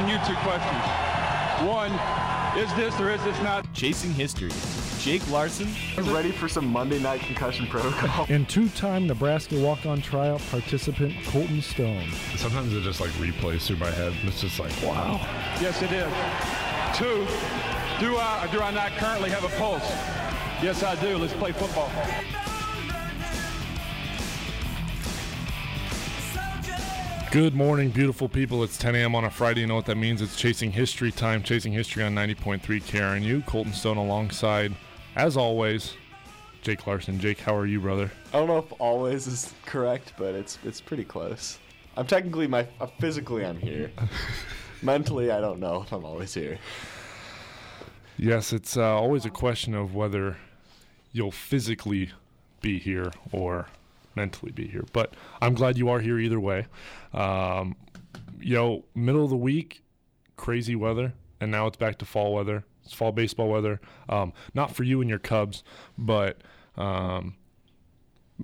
asking you two questions. One, is this or is this not? Chasing History. Jake Larson. Ready for some Monday night concussion protocol? and two-time Nebraska walk-on tryout participant Colton Stone. Sometimes it just like replays through my head. It's just like, wow. Yes, it is. Two, do I or do I not currently have a pulse? Yes, I do. Let's play football. Good morning, beautiful people. It's 10 a.m. on a Friday. You know what that means? It's Chasing History time. Chasing History on 90.3 KRNU. Colton Stone alongside, as always, Jake Larson. Jake, how are you, brother? I don't know if always is correct, but it's it's pretty close. I'm technically my uh, physically I'm here. Mentally, I don't know if I'm always here. Yes, it's uh, always a question of whether you'll physically be here or mentally be here. But I'm glad you are here either way. Um, you know, middle of the week, crazy weather, and now it's back to fall weather. It's fall baseball weather. Um, not for you and your Cubs, but um,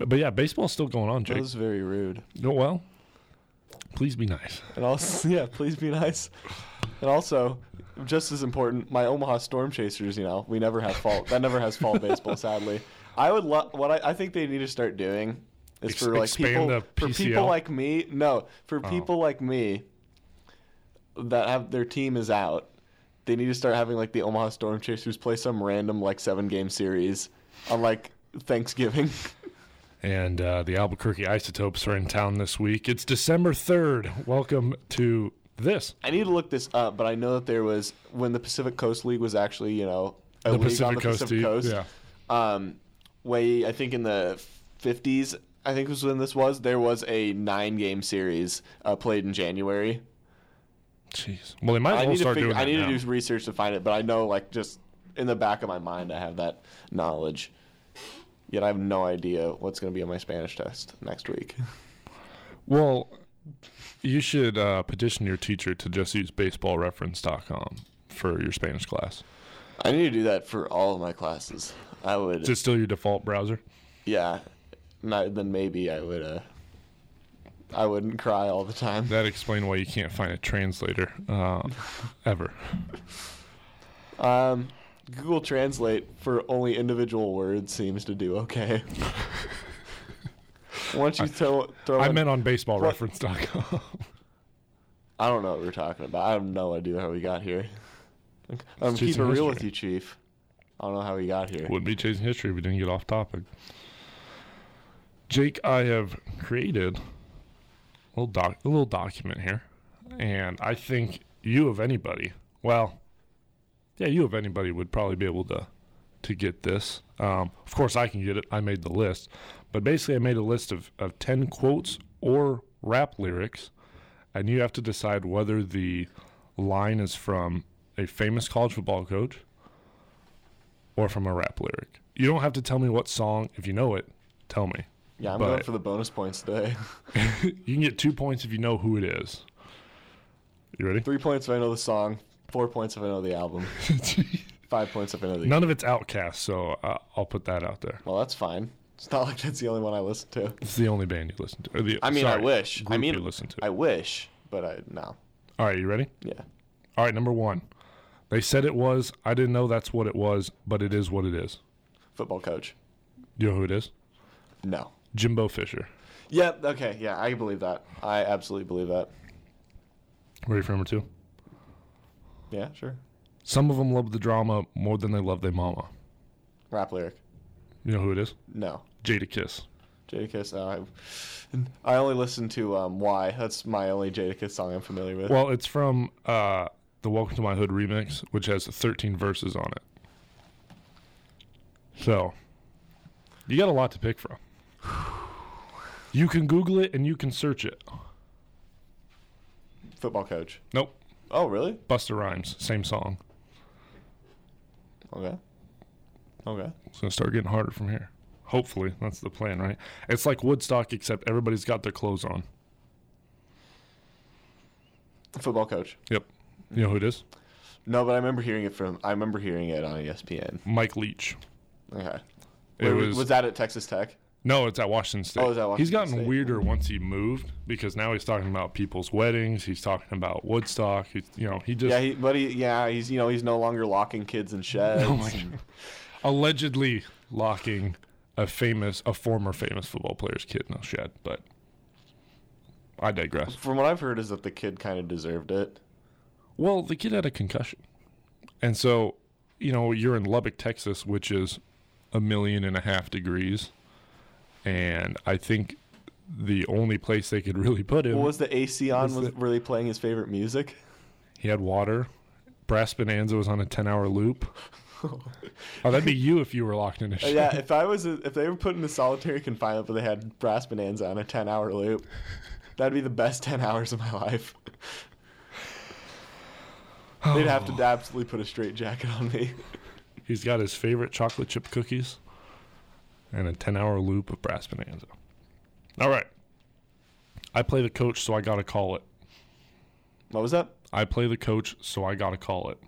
but, yeah, baseball's still going on, That was very rude. Oh, well, please be nice. And also, yeah, please be nice. And also, just as important, my Omaha Storm Chasers. You know, we never have fall. That never has fall baseball. Sadly, I would love. What I, I think they need to start doing is Ex- for like people for people like me. No, for Oh. people like me that have their team is out. They need to start having like the Omaha Storm Chasers play some random like seven game series on like Thanksgiving. And uh, the Albuquerque Isotopes are in town this week. It's December 3rd. Welcome to this. I need to look this up, but I know that there was when the Pacific Coast League was actually, you know, a The league Pacific on the Coast Pacific League, Coast. yeah. Um, way I think in the fifties, I think was when this was. There was a nine-game series uh, played in January. Jeez. Well, they might as I well need to start figure, doing I need now. to do research to find it, but I know like just in the back of my mind, I have that knowledge. Yet I have no idea what's going to be on my Spanish test next week. Well, you should uh, petition your teacher to just use baseballreference.com for your Spanish class. I need to do that for all of my classes. I would. Is it still your default browser? Yeah, then maybe I would. Uh, I wouldn't cry all the time. That explains why you can't find a translator uh, ever. Um, Google Translate for only individual words seems to do okay. Once you throw, throw I in- meant on baseballreference.com. I don't know what we're talking about. I have no idea how we got here. I'm It's keep it real history. with you, Chief. I don't know how we got here. Wouldn't be chasing history if we didn't get off topic. Jake, I have created a little doc, a little document here, and I think you of anybody, well, yeah, you of anybody would probably be able to to get this. Um, of course, I can get it. I made the list, but basically, I made a list of of ten quotes or rap lyrics, and you have to decide whether the line is from a famous college football coach or from a rap lyric. You don't have to tell me what song. If you know it, tell me. Yeah, I'm But- going for the bonus points today. You can get two points if you know who it is. You ready? Three points if I know the song. Four points if I know the album. Five points if I know the. None of it's OutKast, so uh, I'll put that out there. Well, that's fine. It's not like that's the only one I listen to. It's the only band you listen to. Or the, I mean, I wish. I mean, you listen to. I wish, but I no. All right, you ready? Yeah. All right, number one. They said it was. I didn't know that's what it was, but it is what it is. Football coach. You know who it is? No. Jimbo Fisher. Yeah. Okay. Yeah, I believe that. I absolutely believe that. Ready for number two? Yeah. Sure. Some of them love the drama more than they love their mama. Rap lyric. You know who it is? No. Jada Kiss. Jadakiss. No, I, I only listen to um, Why. That's my only Jadakiss song I'm familiar with. Well, it's from uh, the Welcome to My Hood remix, which has 13 verses on it. So, you got a lot to pick from. You can Google it and you can search it. Football coach. Nope. Oh, really? Busta Rhymes, same song. Okay. Okay. It's going to start getting harder from here. Hopefully, that's the plan, right? It's like Woodstock, except everybody's got their clothes on. Football coach. Yep. You know who it is? No, but I remember hearing it from. I remember hearing it on ESPN. Mike Leach. Okay. It was, was that at Texas Tech? No, it's at Washington State. Oh, it's at he's gotten State. weirder once he moved because now he's talking about people's weddings. He's talking about Woodstock. He's, you know, he just Yeah, he, but he, yeah, he's you know he's no longer locking kids in sheds. Oh my and- allegedly locking a famous, a former famous football player's kid in a shed. But I digress. From what I've heard, is that the kid kind of deserved it. Well, the kid had a concussion. And so, you know, you're in Lubbock, Texas, which is a million and a half degrees. And I think the only place they could really put him, What was the AC on? Was Was the- really playing his favorite music? he had water. Brass Bonanza was on a 10 hour loop. oh, that'd be you if you were locked in a yeah, if I was, a, if they were put into solitary confinement, but they had Brass Bonanza on a ten-hour loop, that'd be the best ten hours of my life. They'd have to absolutely put a straight jacket on me. He's got his favorite chocolate chip cookies and a 10 hour loop of Brass Bonanza. All right. I play the coach, so I got to call it. What was that? I play the coach, so I got to call it.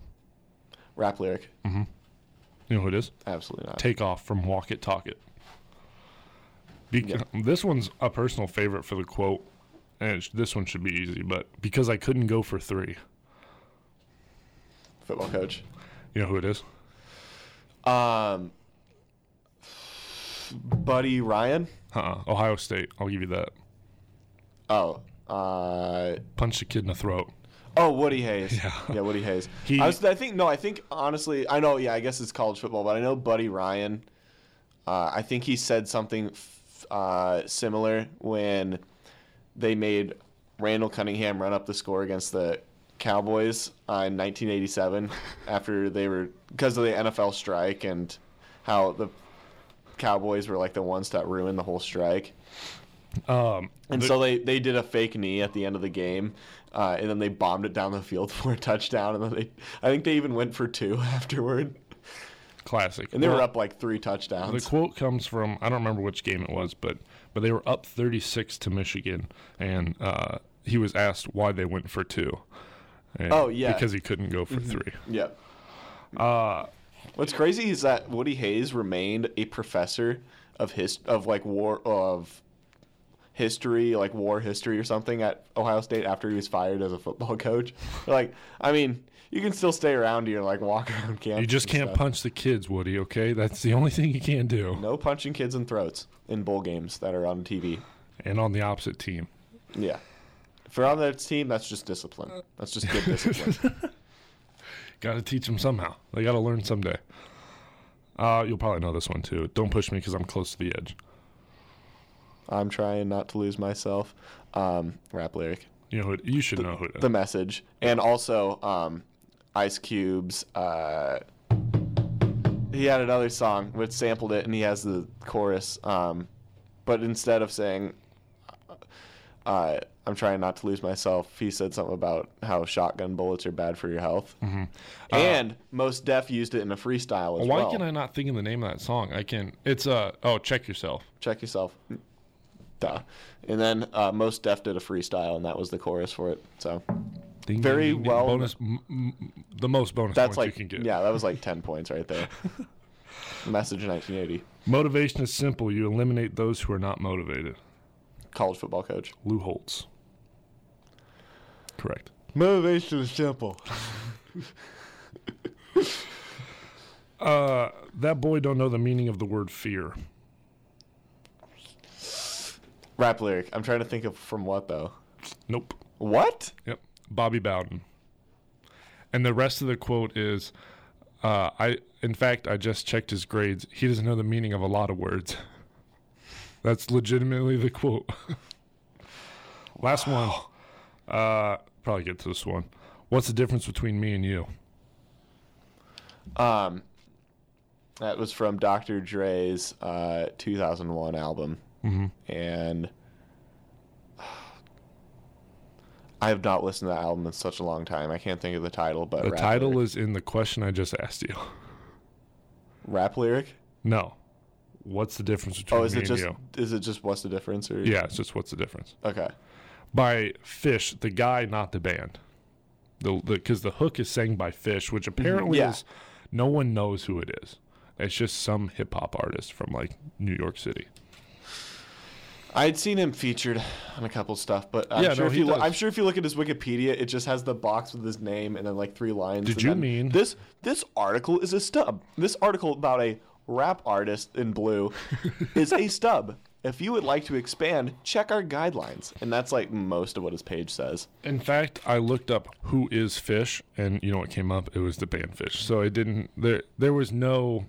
Rap lyric? Mm-hmm. You know who it is? Absolutely not. Takeoff from Walk It, Talk It. Beca- This one's a personal favorite for the quote, and sh- this one should be easy, but because I couldn't go for three. Football coach. You know who it is? Um, Buddy Ryan. Uh-uh. Ohio State. I'll give you that. Oh, uh, Punch the kid in the throat. oh, Woody Hayes. Yeah. Woody Hayes. He- I, was, I think no, I think honestly, I know. Yeah, I guess it's college football, but I know Buddy Ryan. Uh, I think he said something f- uh, similar when they made Randall Cunningham run up the score against the Cowboys uh, in 1987 after they were because of the NFL strike and how the Cowboys were like the ones that ruined the whole strike. Um, And the- so they, they did a fake knee at the end of the game, uh, and then they bombed it down the field for a touchdown. And then they, I think they even went for two afterward. classic. And they were up like three touchdowns. The quote comes from I don't remember which game it was, but but they were up 36 to Michigan, and uh, he was asked why they went for two. And Oh, yeah. because he couldn't go for three. yeah. Uh, What's crazy is that Woody Hayes remained a professor of his of like war of history, like war history or something at Ohio State after he was fired as a football coach. like, I mean, you can still stay around here and like walk around campus. you just can't stuff. punch the kids, Woody. Okay, that's the only thing you can do. No punching kids in throats in bowl games that are on TV. And on the opposite team, Yeah. If they're on that team, that's just discipline. That's just good discipline. Got to teach them somehow. They got to learn someday. Uh, you'll probably know this one too. Don't push me because I'm close to the edge. I'm trying not to lose myself. Um, rap lyric. You know, you should know who it is. The message. And also, um, Ice Cube's. Uh, he had another song which sampled it, and he has the chorus. Um, but instead of saying, uh, "I'm trying not to lose myself," he said something about how shotgun bullets are bad for your health. And Mos Def used it in a freestyle as Why well. Why can I not think of the name of that song? I can. It's uh oh, check yourself. check yourself. Duh. And then uh, Mos Def did a freestyle, and that was the chorus for it. So Ding, Very ding, ding, well- Bonus, m- m- the most bonus that's points like, you can get. yeah, that was like 10 points right there. Message 1980. Motivation is simple. You eliminate those who are not motivated. College football coach. Lou Holtz. Correct. Motivation is simple. Uh, that boy don't know the meaning of the word fear. Rap lyric. I'm trying to think of from what, though. Nope. What? Yep. Bobby Bowden. And the rest of the quote is, uh, I in fact I just checked his grades. He doesn't know the meaning of a lot of words. That's legitimately the quote. Last one. Uh, probably get to this one. What's the difference between me and you? Um, that was from Dr. Dre's uh, 2001 album. Mm-hmm. And I have not listened to that album in such a long time. I can't think of the title, but The title lyric. is in the question I just asked you. rap lyric. No. What's the difference between Oh, is it just is it just what's the difference or? Yeah, it's just what's the difference. Okay. By Fish, the guy, not the band. The because the, hook is sang by Fish, which mm-hmm. apparently Yeah. is no one knows who it is. It's just some hip hop artist from like New York City. I'd seen him featured on a couple stuff, but I'm Yeah, sure no, if you lo- I'm sure if you look at his Wikipedia, it just has the box with his name and then like three lines. Did you mean- this? This article is a stub. This article about a rap artist in blue is a stub. If you would like to expand, check our guidelines, and that's like most of what his page says. In fact, I looked up who is Fish, and you know what came up? It was the band Phish. So it didn't. There, there was no,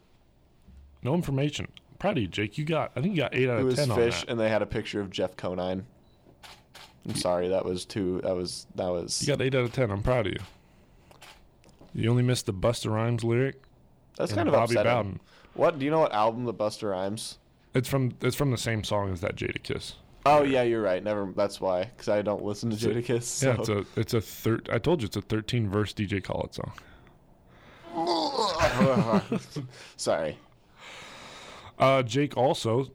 no information. Proud of you, Jake. You got. I think you got eight out It of was ten fish, on that. and they had a picture of Jeff Conine. I'm sorry, that was too. That was that was. You got eight out of ten. I'm proud of you. You only missed the Busta Rhymes lyric. that's kind of Bobby upsetting. Bowden. What do you know? What album the Busta Rhymes? It's from. It's from the same song as that Jadakiss. Oh yeah, you're right. Never. That's why, because I don't listen to Jadakiss. So. Yeah, it's a. It's a thir- I told you it's a 13 verse DJ Khaled song. Sorry. Uh, Jake also,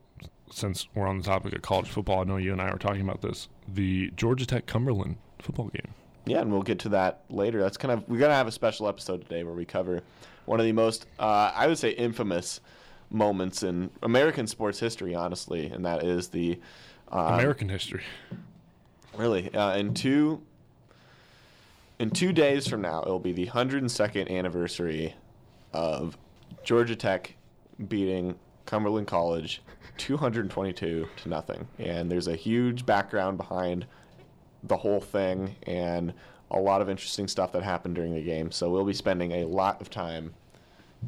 since we're on the topic of college football, I know you and I were talking about this. The Georgia Tech Cumberland football game. Yeah, and we'll get to that later. That's kind of we're gonna have a special episode today where we cover one of the most, uh, I would say, infamous moments in American sports history, honestly, and that is the uh, American history. Really, uh, in two in two days from now, it'll be the 102nd anniversary of Georgia Tech beating Cumberland College 222 to nothing. And there's a huge background behind the whole thing and a lot of interesting stuff that happened during the game. So we'll be spending a lot of time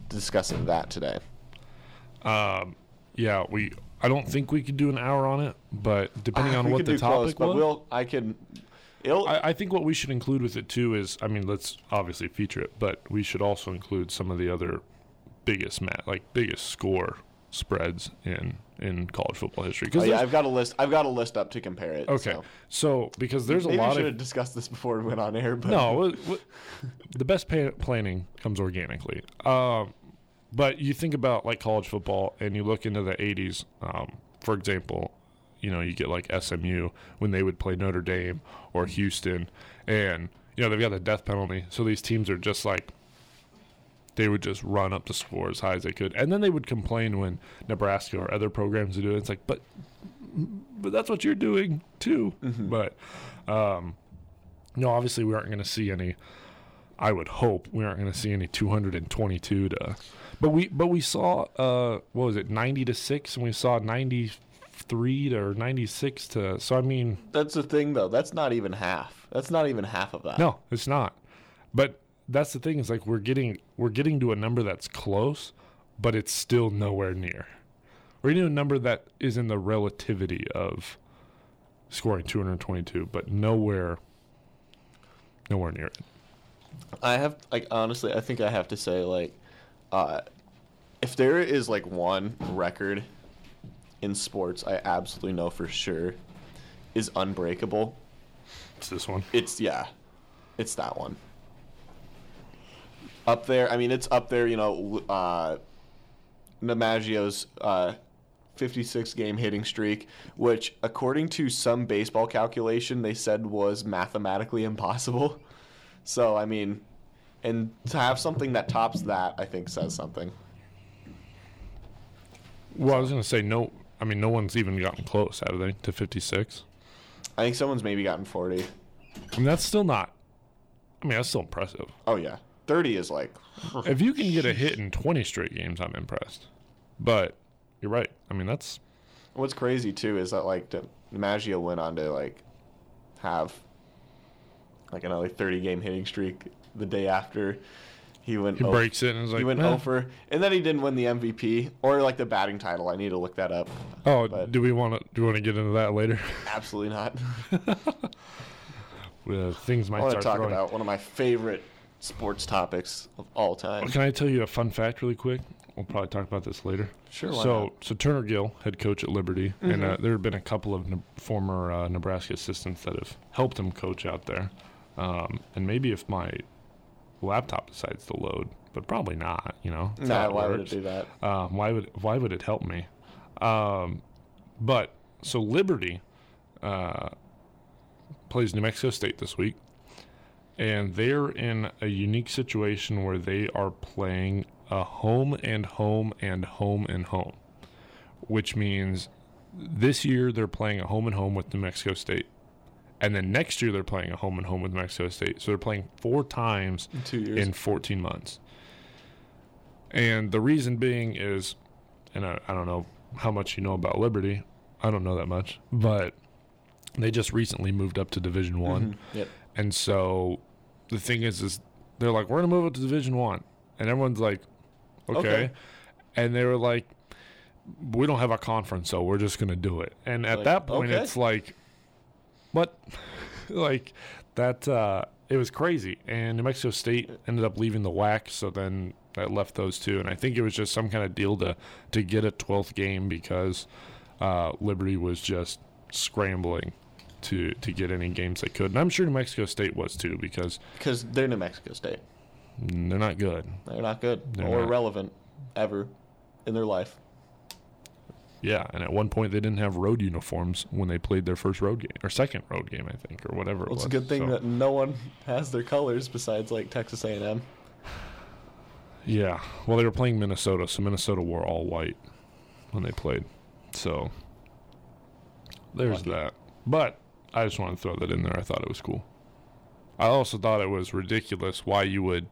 discussing that today. Um, yeah, we. I don't think we could do an hour on it, but depending on We what the close, topic but was, we'll I can I, I think what we should include with it too is, I mean, let's obviously feature it, but we should also include some of the other biggest mat, like biggest score spreads in in college football history. oh, yeah, I've got a list I've got a list up to compare it. okay, so. so because there's a Maybe we lot should of have discussed this before we went on air, but No, the best pa- planning comes organically. Um, but you think about like college football, and you look into the '80s. Um, for example, you know you get like SMU when they would play Notre Dame or Houston, and you know they've got the death penalty, so these teams are just like they would just run up the score as high as they could, and then they would complain when Nebraska or other programs would do it. It's like, but but that's what you're doing too. But um, no, obviously we aren't going to see any. I would hope we aren't going to see any 222 to, but we but we saw uh what was it 90 to six and we saw 93 to or 96 to. So I mean, that's the thing though. That's not even half. That's not even half of that. no, it's not. But that's the thing is like we're getting we're getting to a number that's close, but it's still nowhere near. We're getting to a number that is in the relativity of scoring 222, but nowhere nowhere near it. I have like honestly, I think I have to say like, uh, if there is like one record in sports, I absolutely know for sure is unbreakable. It's this one. It's yeah, it's that one. Up there, I mean, it's up there. You know, uh, DiMaggio's uh, 56 game hitting streak, which according to some baseball calculation, they said was mathematically impossible. So I mean, and to have something that tops that, I think says something. Well, I was gonna say no. I mean, no one's even gotten close, have they, to 56? I think someone's maybe gotten 40. I mean, that's still not. I mean, that's still impressive. Oh yeah, 30 is like If you can get a hit in 20 straight games, I'm impressed. But you're right. I mean, that's What's crazy too is that like the Maggio went on to like have like another 30 game hitting streak the day after he went he oh- breaks it and is like, he went "Eh." over and then he didn't win the MVP or like the batting title. I need to look that up. Oh, but- do we want to do we want to get into that later? Absolutely not. Uh, things I might want to talk throwing. about one of my favorite sports topics of all time. Can I tell you a fun fact really quick? We'll probably talk about this later. Sure, why So, not? Mm-hmm. so Turner Gill, head coach at Liberty, and uh, there have been a couple of ne- former uh, Nebraska assistants that have helped him coach out there. Um, and maybe if my laptop decides to load, but probably not. You know, Nah, why would it do that? Um, why would why would it help me? Um, but so Liberty uh, plays New Mexico State this week, and they're in a unique situation where they are playing a home and home and home and home, which means this year they're playing a home and home with New Mexico State, and then next year they're playing a home and home with New Mexico State. So they're playing four times In two years. in 14 months. And the reason being is, and I, I don't know how much you know about Liberty. I don't know that much, but they just recently moved up to Division One, mm-hmm. Yep. and so the thing is, is they're like, we're gonna move up to Division One, and everyone's like, okay. Okay. and they were like, we don't have a conference, so we're just gonna do it. And at Like, that point, okay. it's like, what, like that? uh It was crazy, and New Mexico State ended up leaving the WAC, so then that left those two, and I think it was just some kind of deal to to get a twelfth game because uh, Liberty was just scrambling to to get any games they could, and I'm sure New Mexico State was too because Because they're New Mexico State. they're not good. They're not good They're or not. relevant ever in their life. Yeah, and at one point they didn't have road uniforms when they played their first road game or second road game, I think, or whatever. it Well, it's a was. good thing So, that no one has their colors besides like Texas A&M. yeah. Well, they were playing Minnesota, so Minnesota wore all white when they played. So there's Lucky. that. But I just wanted to throw that in there. I thought it was cool. I also thought it was ridiculous why you would.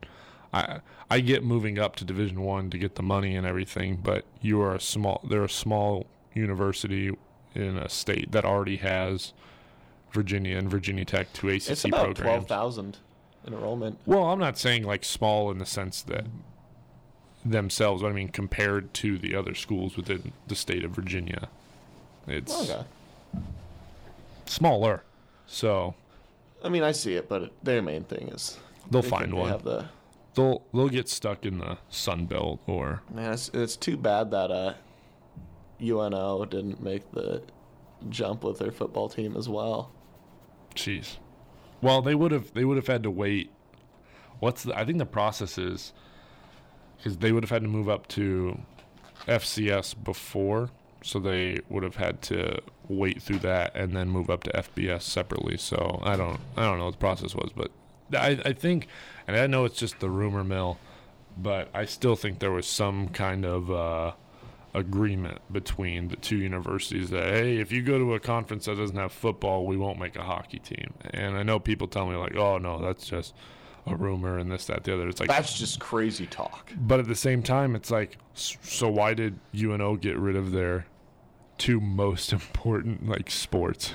I I get moving up to Division One to get the money and everything, but you are a small. They're a small university in a state that already has Virginia and Virginia Tech, two ACC It's about programs. twelve thousand enrollment. Well, I'm not saying like small in the sense that themselves, but I mean compared to the other schools within the state of Virginia, it's Okay. Smaller. So I mean, I see it, but it, their main thing is they'll they find think they one. Have the They'll they'll get stuck in the Sun Belt or man. It's, it's too bad that uh, UNO didn't make the jump with their football team as well. jeez. Well, they would have they would have had to wait. What's the? I think the process is because they would have had to move up to FCS before, so they would have had to wait through that and then move up to FBS separately. So I don't I don't know what the process was, but I I think, and I know it's just the rumor mill, but I still think there was some kind of. Uh, agreement between the two universities that hey if you go to a conference that doesn't have football we won't make a hockey team and i know people tell me like oh no that's just a rumor and this that the other it's like That's just crazy talk. but at the same time it's like so why did uno get rid of their two most important like sports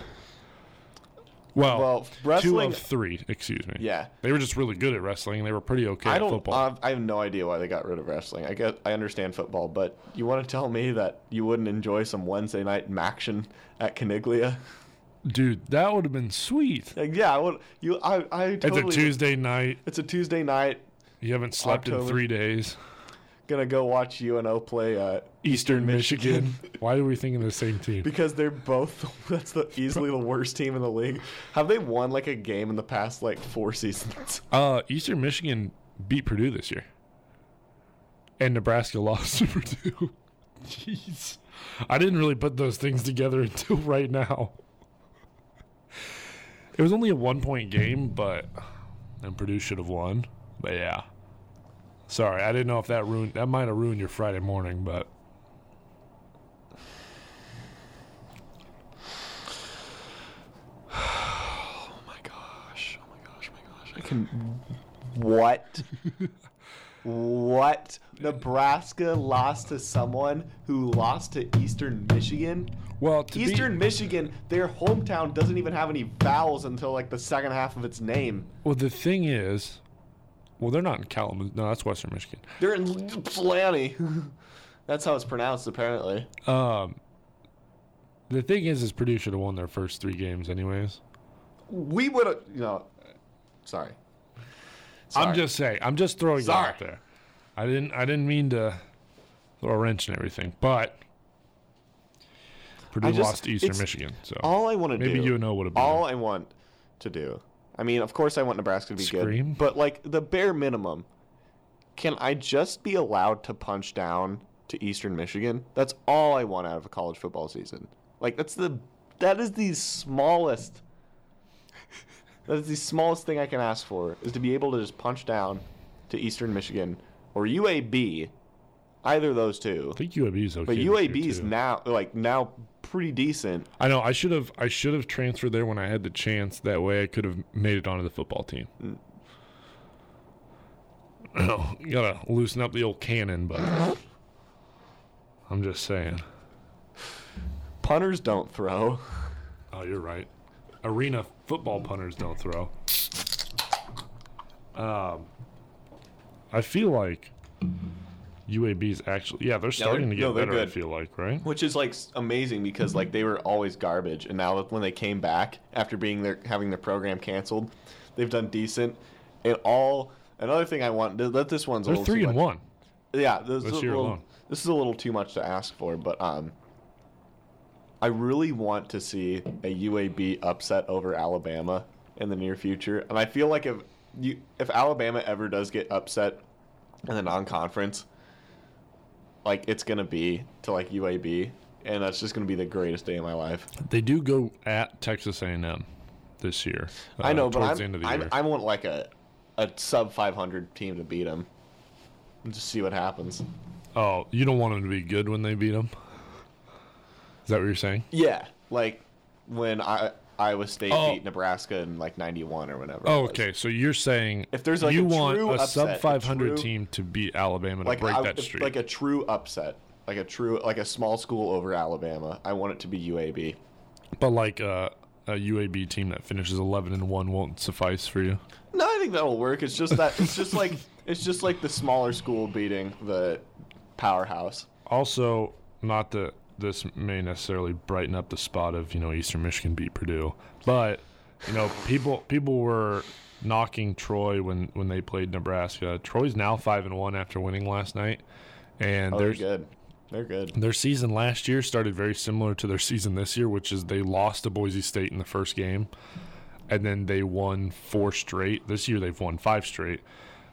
well, Well, two of three excuse me Yeah. they were just really good at wrestling and they were pretty okay I at don't. football I've, I have no idea why they got rid of wrestling. I get. I understand football, but you want to tell me that you wouldn't enjoy some Wednesday night action at Caniglia? dude that would have been sweet Like, yeah, I would. You. I. I totally. it's a tuesday night It's a Tuesday night. You haven't slept in three days. Gonna go watch UNO play uh, Eastern Michigan. Why are we thinking the same team? because they're both. That's the easily the worst team in the league. Have they won like a game in the past like four seasons? Uh, Eastern Michigan beat Purdue this year, and Nebraska lost to Purdue. Jeez, I didn't really put those things together until right now. It was only a one-point game, but and Purdue should have won. But yeah, sorry, I didn't know if that ruined. That might have ruined your Friday morning, but Oh my gosh! Oh my gosh! Oh my gosh! I can. What? what? Nebraska lost to someone who lost to Eastern Michigan. well, to beat- Eastern Michigan, their hometown doesn't even have any vowels until like the second half of its name. Well, the thing is, well, they're not in Kalamazoo. No, that's Western Michigan. They're in Flanny. That's how it's pronounced, apparently. Um, the thing is, is Purdue should have won their first three games, anyways. We would have, you know. Sorry. I'm just saying. I'm just throwing Sorry. it out there. I didn't. I didn't mean to throw a wrench and everything, but Purdue just- lost to Eastern Michigan, so All I want to do. maybe UNO would have been. all I want to do. I mean, of course, I want Nebraska to be Scream? good, but like the bare minimum, can I just be allowed to punch down to Eastern Michigan? That's all I want out of a college football season. Like that's the that is the smallest. That is the smallest thing I can ask for is to be able to just punch down to Eastern Michigan or UAB Either of those two. I think UAB's okay. But UAB's now like now pretty decent. I know. I should have. I should have transferred there when I had the chance. That way, I could have made it onto the football team. you gotta loosen up the old cannon, but I'm just saying. Punters don't throw. Oh, you're right. Arena football punters don't throw. Um, I feel like UAB's actually. Yeah, they're starting to get no, they're better. I feel like right. Which is like amazing because like they were always garbage, and now when they came back after being their having their program canceled, they've done decent. And all another thing I want that this one's a They're little three and much. one. Yeah, this, This is a year little, alone. this is a little too much to ask for, but um, I really want to see a UAB upset over Alabama in the near future, and I feel like if you if Alabama ever does get upset in the non-conference, like it's gonna be to like UAB, and that's just gonna be the greatest day of my life. They do go at Texas A&M this year. I uh, know, but I'm, the end of the I'm, year. I want like a a sub 500 team to beat them, and just see what happens. oh, you don't want them to be good when they beat them. Is that what you're saying? Yeah, like when I Iowa State Oh. beat Nebraska in like '91 or whatever. Oh, okay. So you're saying If there's, like, you a want true a upset, sub a 500 true- team to beat Alabama to like break I- that streak. like a true upset, like a true like a small school over Alabama. I want it to be UAB. but like uh, a UAB team that finishes 11 and one won't suffice for you. No, I think that'll work. It's just that it's just like it's just like the smaller school beating the powerhouse. Also, not that this may necessarily brighten up the spot of you know Eastern Michigan beat Purdue, but you know people people were knocking Troy when when they played Nebraska. Troy's now five and one after winning last night, and Oh, they're good. They're good. Their season last year started very similar to their season this year, which is they lost to Boise State in the first game, and then they won four straight. This year they've won five straight,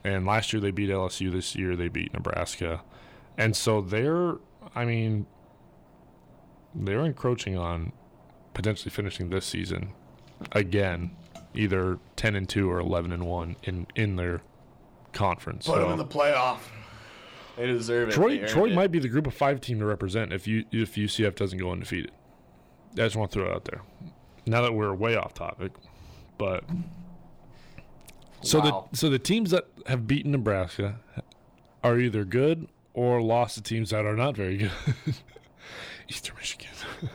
and last year they beat LSU. This year they beat Nebraska, and so they're, I mean, they're encroaching on potentially finishing this season again, either ten and two or eleven and one in in their conference. Put them in the playoff. They deserve it. Troy Troy it. might be the group of five team to represent if you if UCF doesn't go undefeated. I just want to throw it out there. Now that we're way off topic, but so Wow. the so the teams that have beaten Nebraska are either good or lost to teams that are not very good. Eastern Michigan.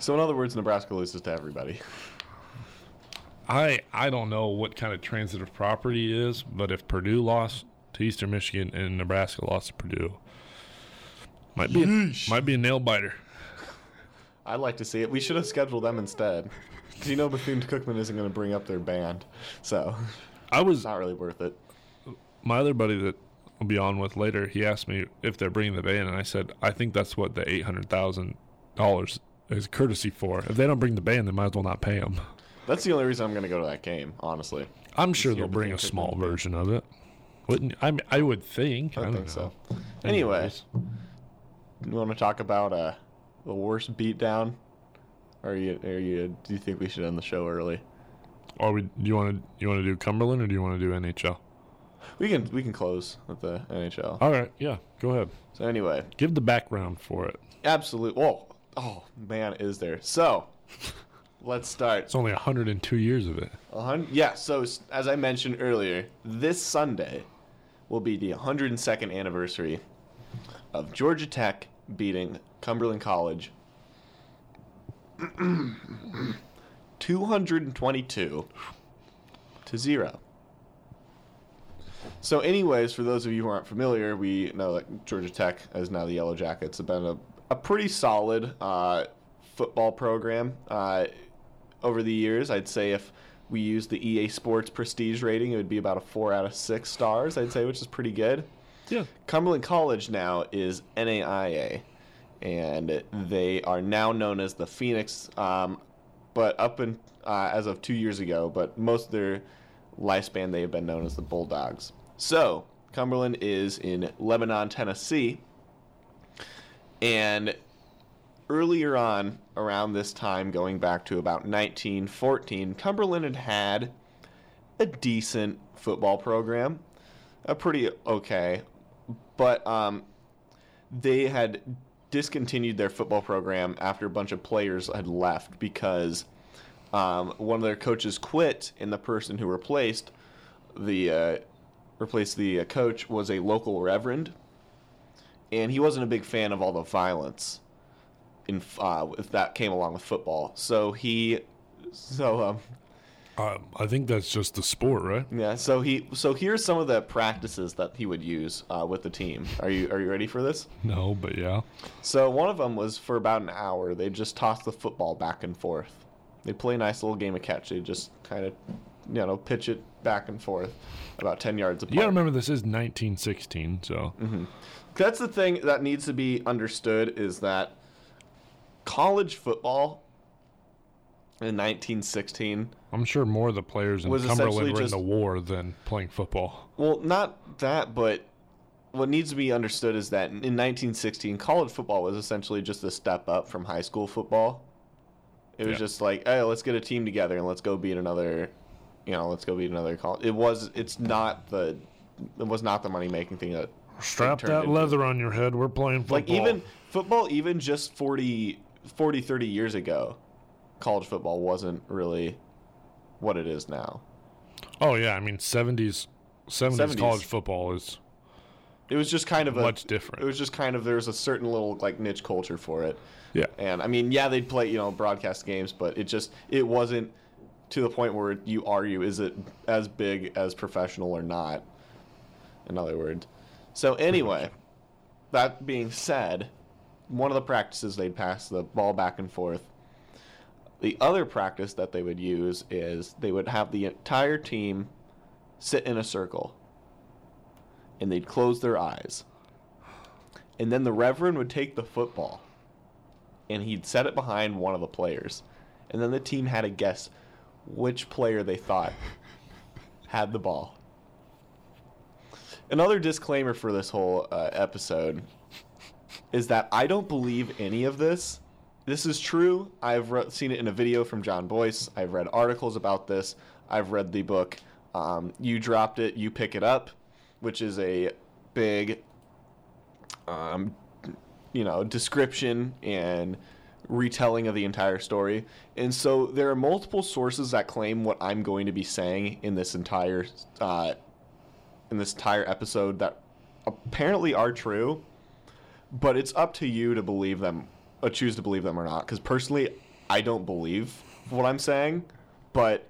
So in other words, Nebraska loses to everybody. I I don't know what kind of transitive property is, but if Purdue lost to Eastern Michigan and Nebraska lost to Purdue, might be might be a nail biter. I'd like to see it. We should have scheduled them instead. Because you know Bethune Cookman isn't going to bring up their band, so I was not really worth it. my other buddy that I'll be on with later. He asked me if they're bringing the band, and I said I think that's what the eight hundred thousand dollars is courtesy for. If they don't bring the band, they might as well not pay them. That's the only reason I'm going to go to that game, honestly. I'm sure they'll bring a small version of it. Wouldn't I? Mean, I would think. I, I, don't think know. so. Anyways. you want to talk about uh, the worst beatdown? Or are you, are you, do you think we should end the show early? Or we, do you want to you want to do Cumberland or do you want to do NHL? We can we can close with the NHL. All right, yeah, go ahead. So anyway, Give the background for it. Absolutely. Whoa, oh man, is there? So let's start. It's only 102 years of it. A hun- yeah, so as I mentioned earlier, this Sunday will be the 102nd anniversary of Georgia Tech beating Cumberland College 222 to 0. So, anyways, for those of you who aren't familiar, we know that Georgia Tech, as now the Yellow Jackets, have been a, a pretty solid uh, football program uh, over the years. I'd say if we use the EA Sports prestige rating, it would be about a four out of six stars, I'd say, which is pretty good. Yeah. Cumberland College now is NAIA, and they are now known as the Phoenix. Um, but up in uh, as of two years ago, but most of their lifespan they have been known as the Bulldogs. So Cumberland is in Lebanon, Tennessee, and earlier on around this time, going back to about 1914, Cumberland had had a decent football program, a pretty okay but um, they had discontinued their football program after a bunch of players had left because um, one of their coaches quit, and the person who replaced the uh, replaced the uh, coach was a local reverend, and he wasn't a big fan of all the violence in uh, if that came along with football. So he, so um, Uh, I think that's just the sport, right? yeah, so he, so here's some of the practices that he would use uh, with the team. Are you are you ready for this? No, but yeah. So one of them was for about an hour. They just tossed the football back and forth. They play a nice little game of catch. They just kind of, you know, pitch it back and forth, about ten yards apart. You gotta remember this is 1916, so mm-hmm. That's the thing that needs to be understood is that college football in 1916 I'm sure more of the players in Cumberland were just- in the war than playing football. Well, not that, but what needs to be understood is that in 1916, college football was essentially just a step up from high school football. It was Yeah. just like, hey, let's get a team together and let's go beat another, you know, let's go beat another college. It was, it's not the, it was not the money making thing that. Strap that into- leather on your head. We're playing football. Like even football, even just 40, 40, 30 years ago, college football wasn't really what it is now. Oh yeah, I mean 70s, 70s, 70s. college football is It was just kind of a Much different. It was just kind of there's a certain little like niche culture for it. Yeah. And I mean, yeah, they'd play, you know, broadcast games, but it just it wasn't to the point where you argue is it as big as professional or not. In other words. So anyway, that being said, one of the practices they'd pass the ball back and forth. The other practice that they would use is they would have the entire team sit in a circle and they'd close their eyes. And then the reverend would take the football and he'd set it behind one of the players. And then the team had to guess which player they thought had the ball. Another disclaimer for this whole uh, episode is that I don't believe any of this. This is true. I've re- seen it in a video from Jon Bois. I've read articles about this. I've read the book um, You Dropped It, You Pick It Up, which is a big um, you know, description and retelling of the entire story. And so there are multiple sources that claim what I'm going to be saying in this entire uh, in this entire episode that apparently are true, but it's up to you to believe them, or choose to believe them or not. Because personally, I don't believe what I'm saying, but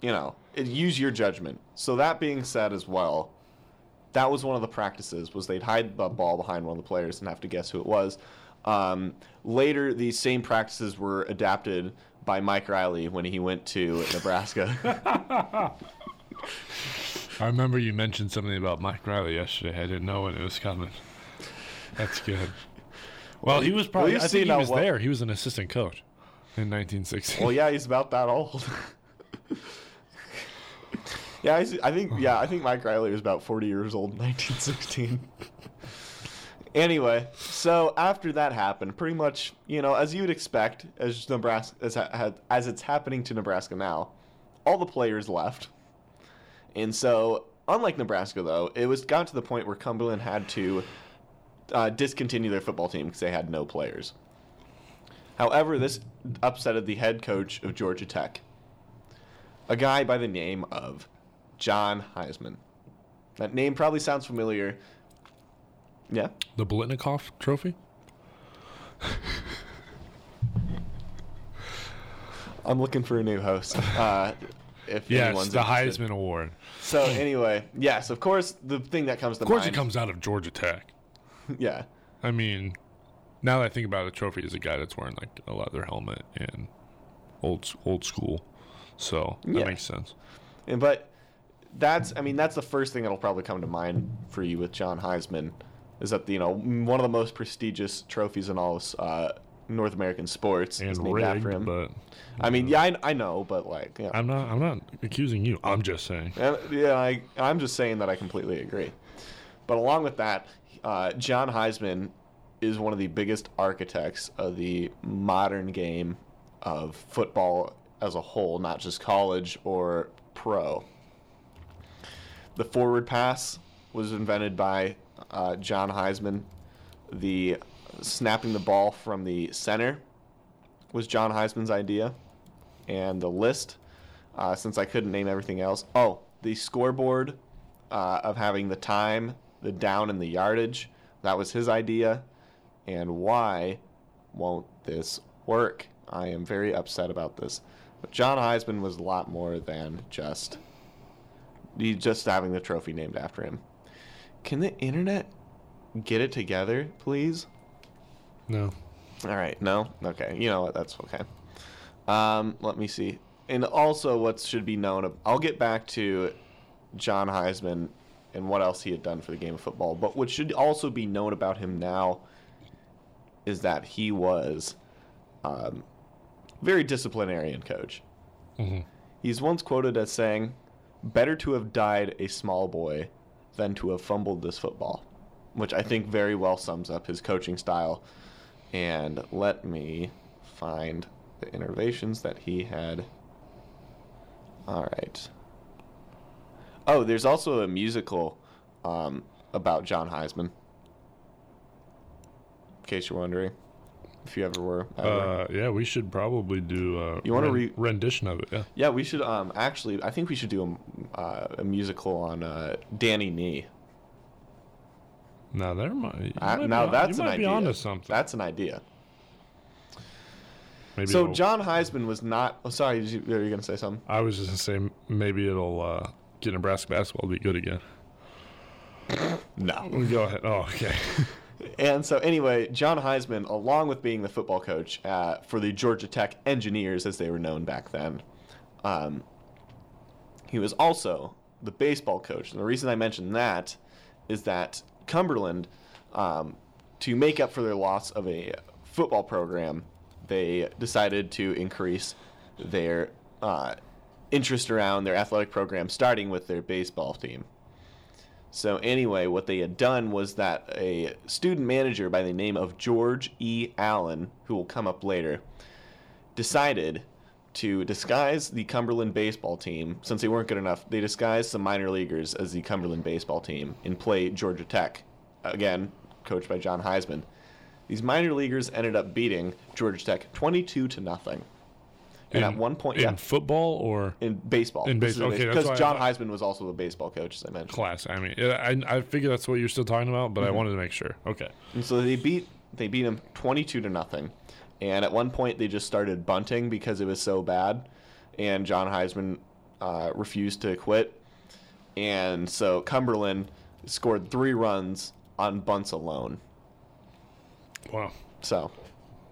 you know, use your judgment. So that being said, as well, that was one of the practices was they'd hide the ball behind one of the players and have to guess who it was. Um, later, these same practices were adapted by Mike Riley when he went to Nebraska. I remember you mentioned something about Mike Riley yesterday. I didn't know when it was coming. That's good. Well, he was probably. you've I think he was well- there. He was an assistant coach in 1960. well, yeah, he's about that old. yeah, I, I think yeah, I think Mike Riley was about 40 years old in 1916. anyway, so after that happened, pretty much, you know, as you would expect, as Nebraska as had- as it's happening to Nebraska now, all the players left. And so, unlike Nebraska though, it was got to the point where Cumberland had to uh, discontinue their football team because they had no players. However, this upsetted the head coach of Georgia Tech, a guy by the name of John Heisman. That name probably sounds familiar. Yeah. the Biletnikoff Trophy. I'm looking for a new host. Uh, if Yes, anyone's the interested. Heisman Award. So anyway, yes, of course, the thing that comes to mind. Of course, mind. it comes out of Georgia Tech. Yeah. I mean, now that I think about it, the trophy is a guy that's wearing like a leather helmet and old old school. So that Yeah. makes sense. And, but that's, I mean, that's the first thing that'll probably come to mind for you with John Heisman, is that you know one of the most prestigious trophies in all of uh, North American sports is named rigged, after him. but I mean, yeah, I, I know, but like, yeah, I'm not. I'm not accusing you. I'm just saying. And, yeah, I, I'm just saying that I completely agree. But along with that, uh, John Heisman is one of the biggest architects of the modern game of football as a whole, not just college or pro. The forward pass was invented by uh, John Heisman. The snapping the ball from the center was John Heisman's idea, and the list, uh, since I couldn't name everything else. Oh, the scoreboard uh, of having the time, the down, and the yardage. That was his idea. And why won't this work? I am very upset about this. But John Heisman was a lot more than just he just having the trophy named after him. Can the internet get it together, please? No. All right, no, okay, you know what? That's okay. Um, let me see. And also, what should be known, of, I'll get back to John Heisman and what else he had done for the game of football. But what should also be known about him now is that he was um, very disciplinarian coach. hmm He's once quoted as saying, "Better to have died a small boy than to have fumbled this football," which I think very well sums up his coaching style. And let me find the innovations that he had. All right. Oh, there's also a musical um, about John Heisman. In case you're wondering, if you ever were. ever. Uh, yeah, we should probably do a You wanna re- rendition of it. Yeah. Yeah, we should. Um, actually, I think we should do a, uh, a musical on uh, Danny Nee. Now there might. Uh, might now on- that's an be idea. something. That's an idea. Maybe so John Heisman was not. Oh, sorry, did you, were you gonna say something? I was just gonna say maybe it'll uh, get Nebraska basketball to be good again. No. Go ahead. Oh, okay. And so anyway, John Heisman, along with being the football coach uh, for the Georgia Tech Engineers, as they were known back then, um, he was also the baseball coach. And the reason I mention that is that Cumberland, um, to make up for their loss of a football program, they decided to increase their uh, interest around their athletic program, starting with their baseball team. So anyway, what they had done was that a student manager by the name of George E. Allen, who will come up later, decided to disguise the Cumberland baseball team. Since they weren't good enough, they disguised some minor leaguers as the Cumberland baseball team and play Georgia Tech, again coached by John Heisman. These minor leaguers ended up beating Georgia Tech 22 to nothing. And at one point, in yeah, football or in baseball. In baseball, okay, because why I John Heisman was also a baseball coach, as I mentioned. class. I mean, I I figure that's what you're still talking about, but Mm-hmm. I wanted to make sure. Okay. And so they beat they beat him 22 to nothing. And at one point they just started bunting because it was so bad, and John Heisman uh, refused to quit. And so Cumberland scored three runs on bunts alone. Wow. So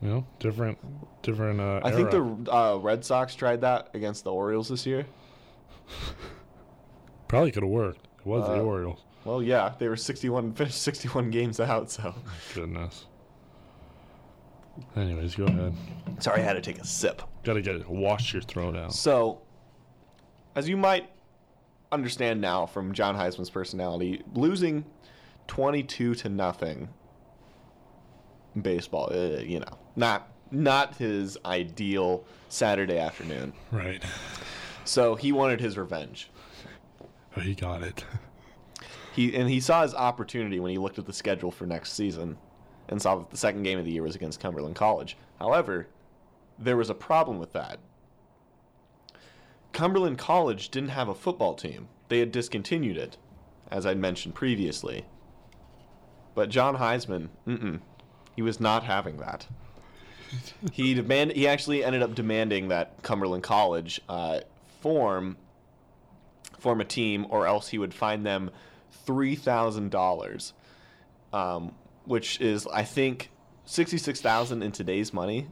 You know, different, different. Uh, I think the uh, Red Sox tried that against the Orioles this year. probably could have worked. It was the Uh, Orioles. Well, yeah, they were 61 finished 61 games out. So Goodness. Anyways, go ahead. sorry, I had to take a sip. Got to get it. Wash your throat out. So, as you might understand now from John Heisman's personality, losing 22 to nothing in baseball, uh, you know, not not his ideal Saturday afternoon. Right. So, he wanted his revenge. Oh, he got it. He and he saw his opportunity when he looked at the schedule for next season and saw that the second game of the year was against Cumberland College. However, there was a problem with that. Cumberland College didn't have a football team. They had discontinued it, as I'd mentioned previously. But John Heisman, mm-mm, he was not having that. he demand he actually ended up demanding that Cumberland College uh, form form a team, or else he would fine them three thousand dollars, um, which is I think sixty six thousand in today's money.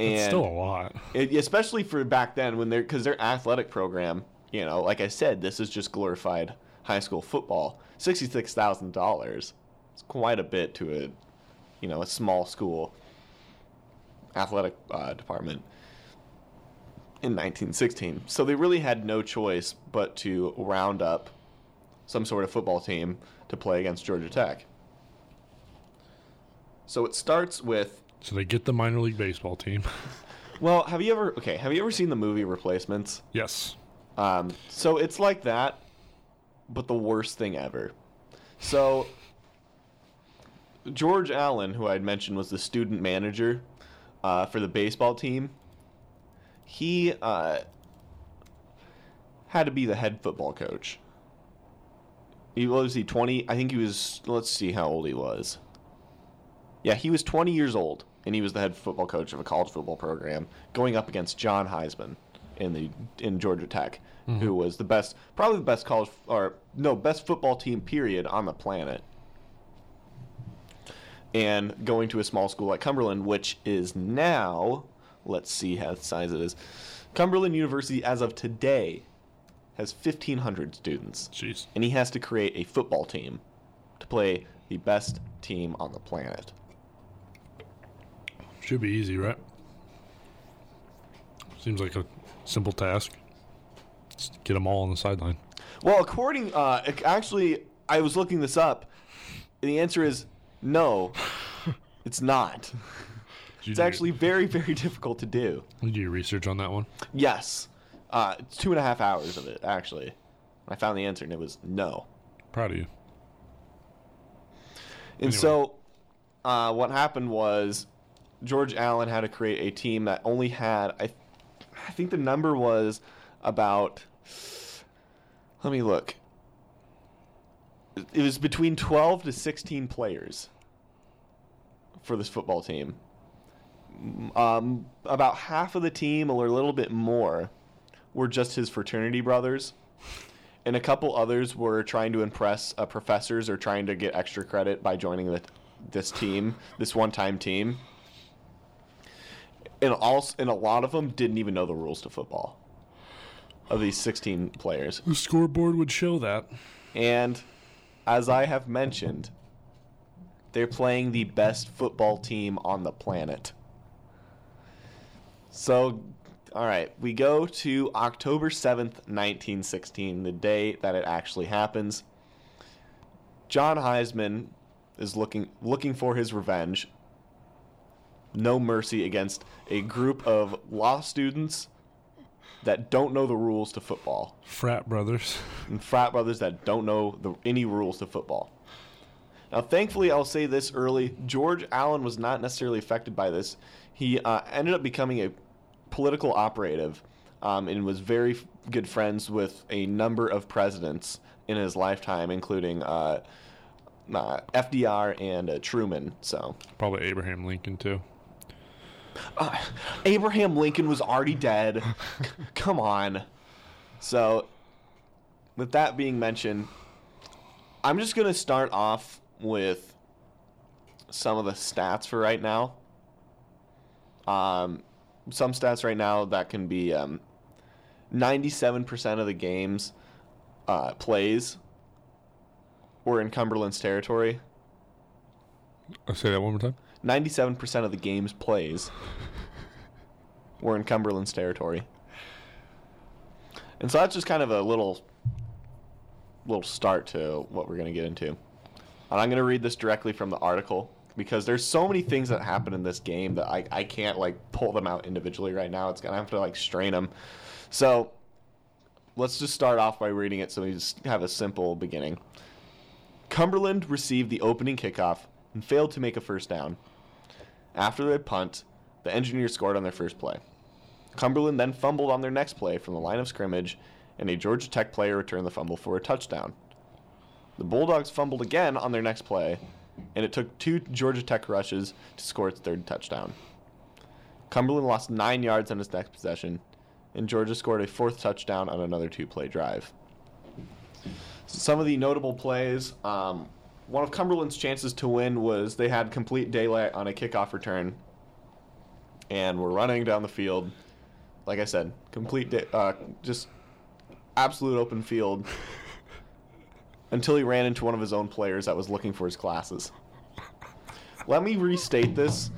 And It's still a lot. it, especially for back then when they're because their athletic program, you know, like I said, this is just glorified high school football. Sixty six thousand dollars. It's quite a bit to a, you know, a small school athletic uh, department in 1916. So they really had no choice but to round up some sort of football team to play against Georgia Tech. So it starts with So they get the minor league baseball team. well, have you ever okay, have you ever seen the movie Replacements? yes. Um, so it's like that, but the worst thing ever. So George Allen, who I'd mentioned was the student manager uh, for the baseball team, he uh, had to be the head football coach. He was he twenty? I think he was. Let's see how old he was. Yeah, he was twenty years old, and he was the head football coach of a college football program, going up against John Heisman in the in Georgia Tech, who was the best, probably the best college or no best football team period on the planet. And going to a small school like Cumberland, which is now, let's see how size it is. Cumberland University, as of today, has 1,500 students Jeez. and he has to create a football team to play the best team on the planet. Should be easy, right? Seems like a simple task. Just get them all on the sideline. Well, according, uh, actually, I was looking this up. The answer is no, it's not. Did you It's do- actually very, very difficult to do. Did you do your research on that one? Yes, uh, it's two and a half hours of it actually. I found the answer and it was no. Proud of you. And so, uh, what happened was George Allen had to create a team that only had I, I think the number was about. Let me look. It was between twelve to sixteen players for this football team. Um, about half of the team, or a little bit more, were just his fraternity brothers and a couple others were trying to impress uh, professors or trying to get extra credit by joining the, this team, this one-time team. And also, and a lot of them didn't even know the rules to football. Of these 16 players, The scoreboard would show that. and as I have mentioned, they're playing the best football team on the planet. So, all right, we go to October 7th, 1916, the day that it actually happens. John Heisman is looking looking for his revenge. No mercy against a group of law students that don't know the rules to football Frat brothers. and frat brothers that don't know the, any rules to football. Now, thankfully, I'll say this early: George Allen was not necessarily affected by this. He uh, ended up becoming a political operative um, and was very f- good friends with a number of presidents in his lifetime, including uh, uh, FDR and uh, Truman. So, Probably Abraham Lincoln, too. Abraham Lincoln was already dead. Come on. So, with that being mentioned, I'm just going to start off with some of the stats for right now. Um, some stats right now that can be um, 97% of the games uh, plays were in Cumberland's territory. I'll say that one more time. 97% of the game's plays were in Cumberland's territory. And so that's just kind of a little little start to what we're going to get into. And I'm going to read this directly from the article because there's so many things that happen in this game that I, I can't like pull them out individually right now. It's going to have to like strain them. So let's just start off by reading it so we just have a simple beginning. Cumberland received the opening kickoff and failed to make a first down. After the punt, the Engineers scored on their first play. Cumberland then fumbled on their next play from the line of scrimmage, and a Georgia Tech player returned the fumble for a touchdown. The Bulldogs fumbled again on their next play, and it took two Georgia Tech rushes to score its third touchdown. Cumberland lost nine yards on its next possession, and Georgia scored a fourth touchdown on another two play drive. Some of the notable plays. Um, one of Cumberland's chances to win was they had complete daylight on a kickoff return, and were running down the field. Like I said, complete, day, uh, just absolute open field. until he ran into one of his own players that was looking for his glasses. Let me restate this.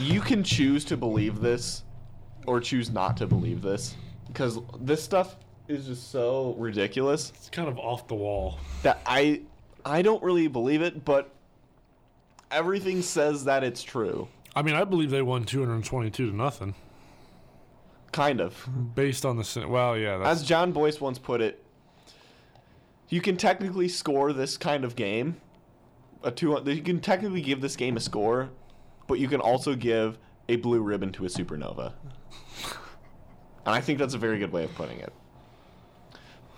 You can choose to believe this, or choose not to believe this, because this stuff is just so ridiculous It's kind of off the wall. that I I don't really believe it, but everything says that it's true. I mean, I believe they won 222 to nothing Kind of. based on the. Well, yeah, As Jon Bois once put it, you can technically score this kind of game a two. You can technically give this game a score, but you can also give a blue ribbon to a supernova. And I think that's a very good way of putting it.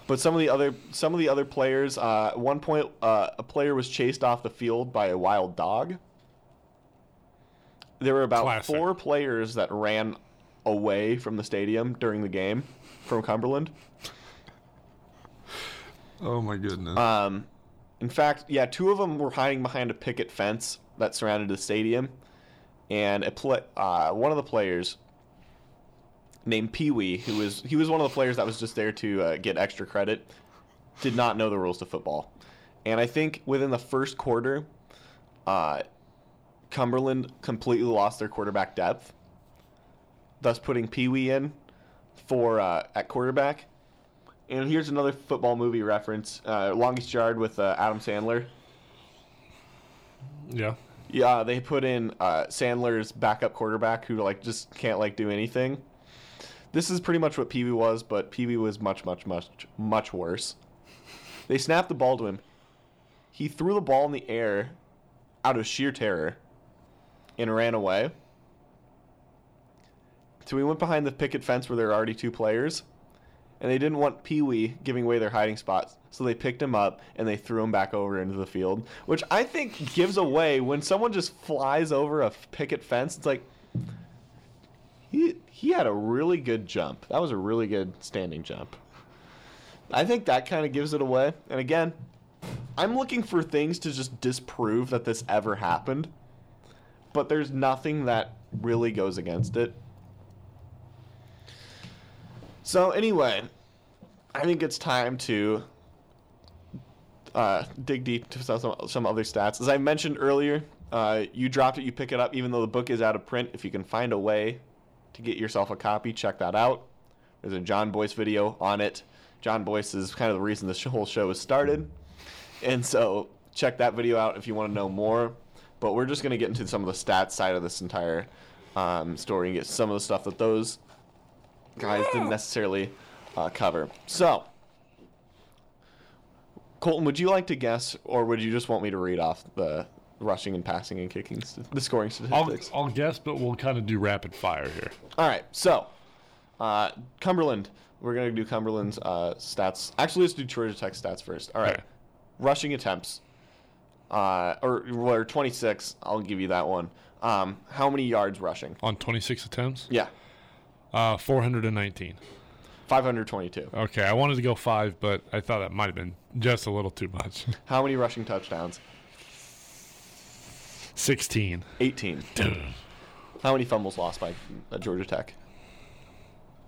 But some of the other some of the other players, uh, at one point, uh, a player was chased off the field by a wild dog. There were about Classic. four players that ran away from the stadium during the game from Cumberland. Oh my goodness. Um, in fact, yeah, two of them were hiding behind a picket fence that surrounded the stadium, and a pla uh, one of the players named Pee Wee, who was he was one of the players that was just there to uh, get extra credit, did not know the rules to football, and I think within the first quarter, uh, Cumberland completely lost their quarterback depth, thus putting Pee Wee in for uh, at quarterback. And here's another football movie reference: uh, Longest Yard with uh, Adam Sandler. yeah. Yeah, they put in uh, Sandler's backup quarterback who like just can't like do anything. This is pretty much what Pee Wee was, but Pee Wee was much, much, much, much worse. They snapped the ball to him. He threw the ball in the air out of sheer terror and ran away. So we went behind the picket fence where there were already two players, and they didn't want Pee Wee giving away their hiding spots, so they picked him up and they threw him back over into the field, which I think gives away when someone just flies over a picket fence. It's like he he had a really good jump. That was a really good standing jump. I think that kind of gives it away. And again, I'm looking for things to just disprove that this ever happened, but there's nothing that really goes against it. So anyway, I think it's time to uh, dig deep to some, some other stats. As I mentioned earlier, uh, you dropped it, you pick it up, even though the book is out of print. If you can find a way to get yourself a copy, check that out. There's a Jon Bois video on it. Jon Bois is kind of the reason this whole show was started. And so check that video out if you want to know more. But we're just going to get into some of the stats side of this entire um, story and get some of the stuff that those guys didn't necessarily uh, cover. So, Colton, would you like to guess, or would you just want me to read off the rushing and passing and kicking, st- the scoring I'll, statistics? I'll guess, but we'll kind of do rapid fire here. All right, so uh, Cumberland. We're gonna do Cumberland's uh, stats. Actually, let's do Georgia Tech stats first. All right, rushing attempts, uh, or, or 26. I'll give you that one. Um, how many yards rushing? On 26 attempts, Yeah, uh, 419. 522. Okay, I wanted to go five, but I thought that might have been just a little too much. How many rushing touchdowns? 16. 18. How many fumbles lost by uh, Georgia Tech?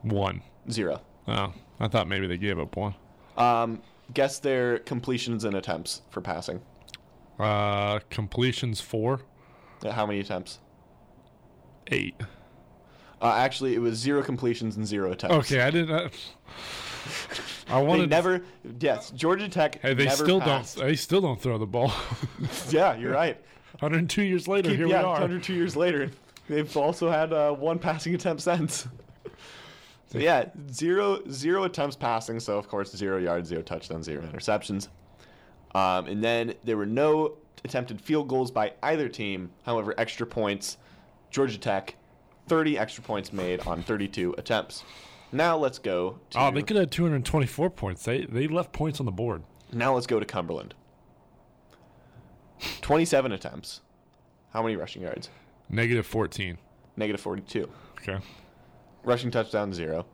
One. Zero. Oh, I thought maybe they gave up one. Um, guess their completions and attempts for passing. Uh, completions four, Uh, How many attempts? eight. Uh, actually, it was zero completions and zero attempts. Okay, I didn't. Uh, I They wanted. never. Yes, Georgia Tech. Hey, they never still passed. don't. They still don't throw the ball. Yeah, you're right. 102 years later, Keep, here yeah, we are. 102 years later, they've also had uh, one passing attempt since. So yeah, zero zero attempts passing. So of course, zero yards, zero touchdowns, zero interceptions. Um, and then there were no attempted field goals by either team. However, extra points. Georgia Tech, 30 extra points made on 32 attempts. Now let's go. To, Oh, they could have 224 points. They they left points on the board. Now let's go to Cumberland. 27 attempts. How many rushing yards? Negative 14. Negative 42. Okay. Rushing touchdown, zero.